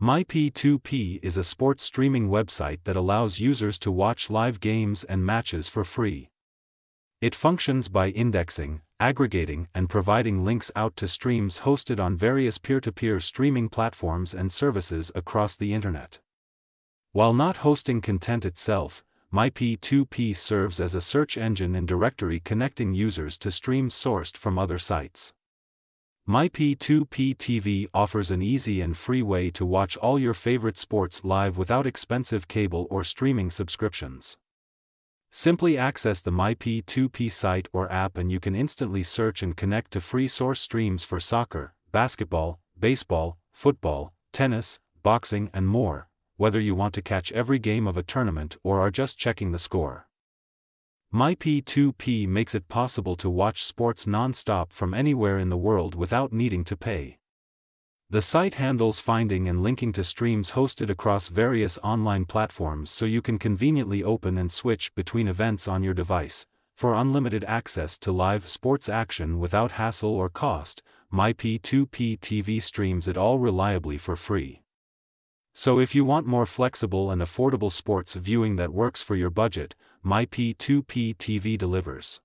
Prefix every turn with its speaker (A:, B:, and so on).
A: MyP2P is a sports streaming website that allows users to watch live games and matches for free. It functions by indexing, aggregating, and providing links out to streams hosted on various peer to peer streaming platforms and services across the Internet. While not hosting content itself, MyP2P serves as a search engine and directory connecting users to streams sourced from other sites. MyP2P TV offers an easy and free way to watch all your favorite sports live without expensive cable or streaming subscriptions. Simply access the MyP2P site or app and you can instantly search and connect to free source streams for soccer, basketball, baseball, football, tennis, boxing, and more, whether you want to catch every game of a tournament or are just checking the score. MyP2P makes it possible to watch sports non-stop from anywhere in the world without needing to pay. The site handles finding and linking to streams hosted across various online platforms so you can conveniently open and switch between events on your device. For unlimited access to live sports action without hassle or cost, MyP2P TV streams it all reliably for free. So if you want more flexible and affordable sports viewing that works for your budget, MyP2P TV delivers.